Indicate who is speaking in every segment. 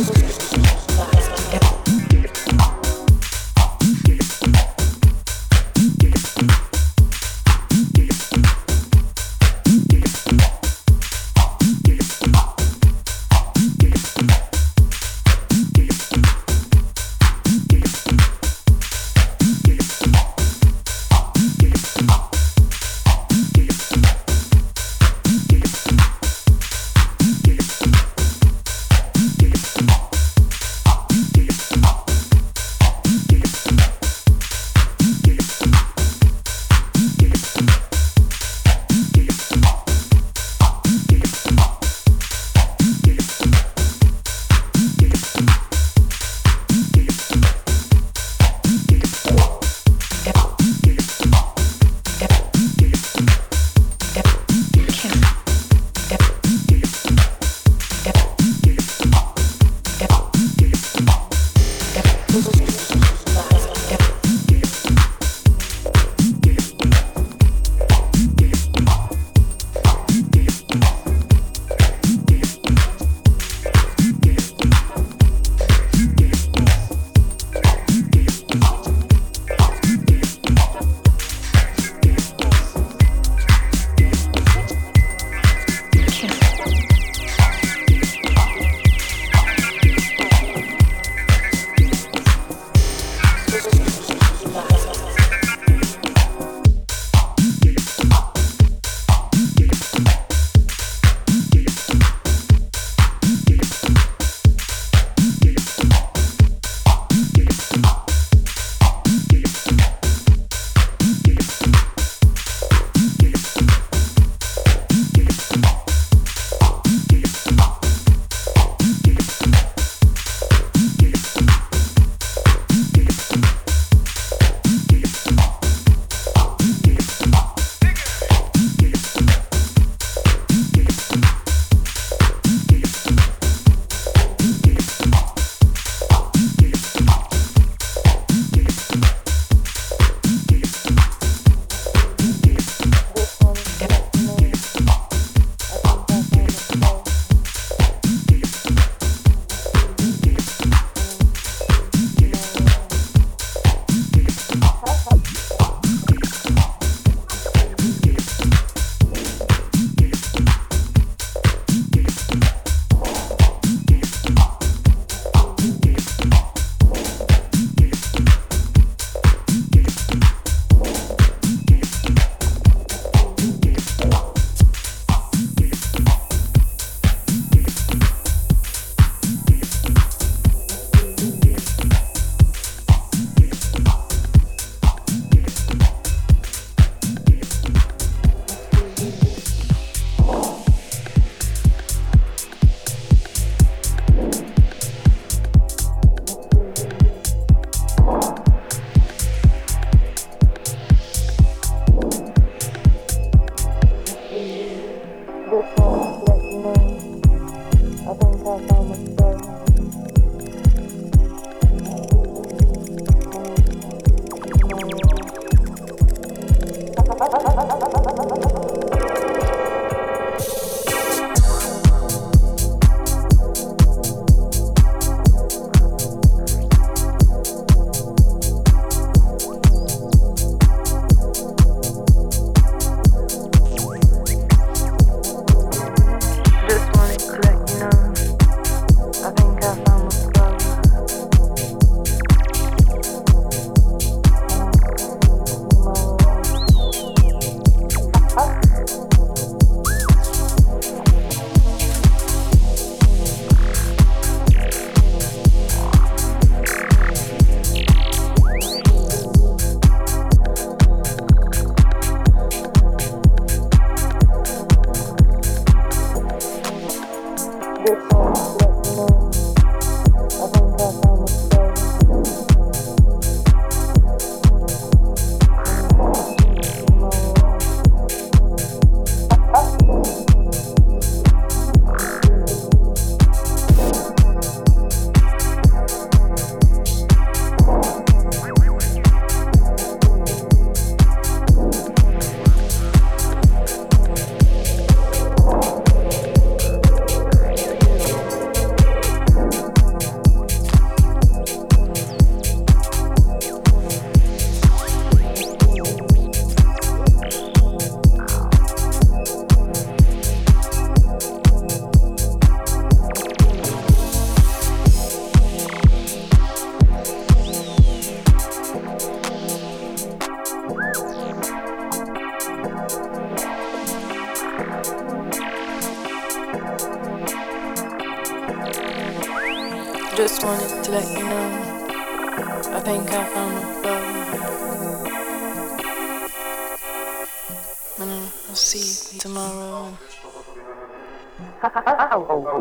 Speaker 1: Thank you.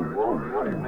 Speaker 1: whoa, whoa, whoa.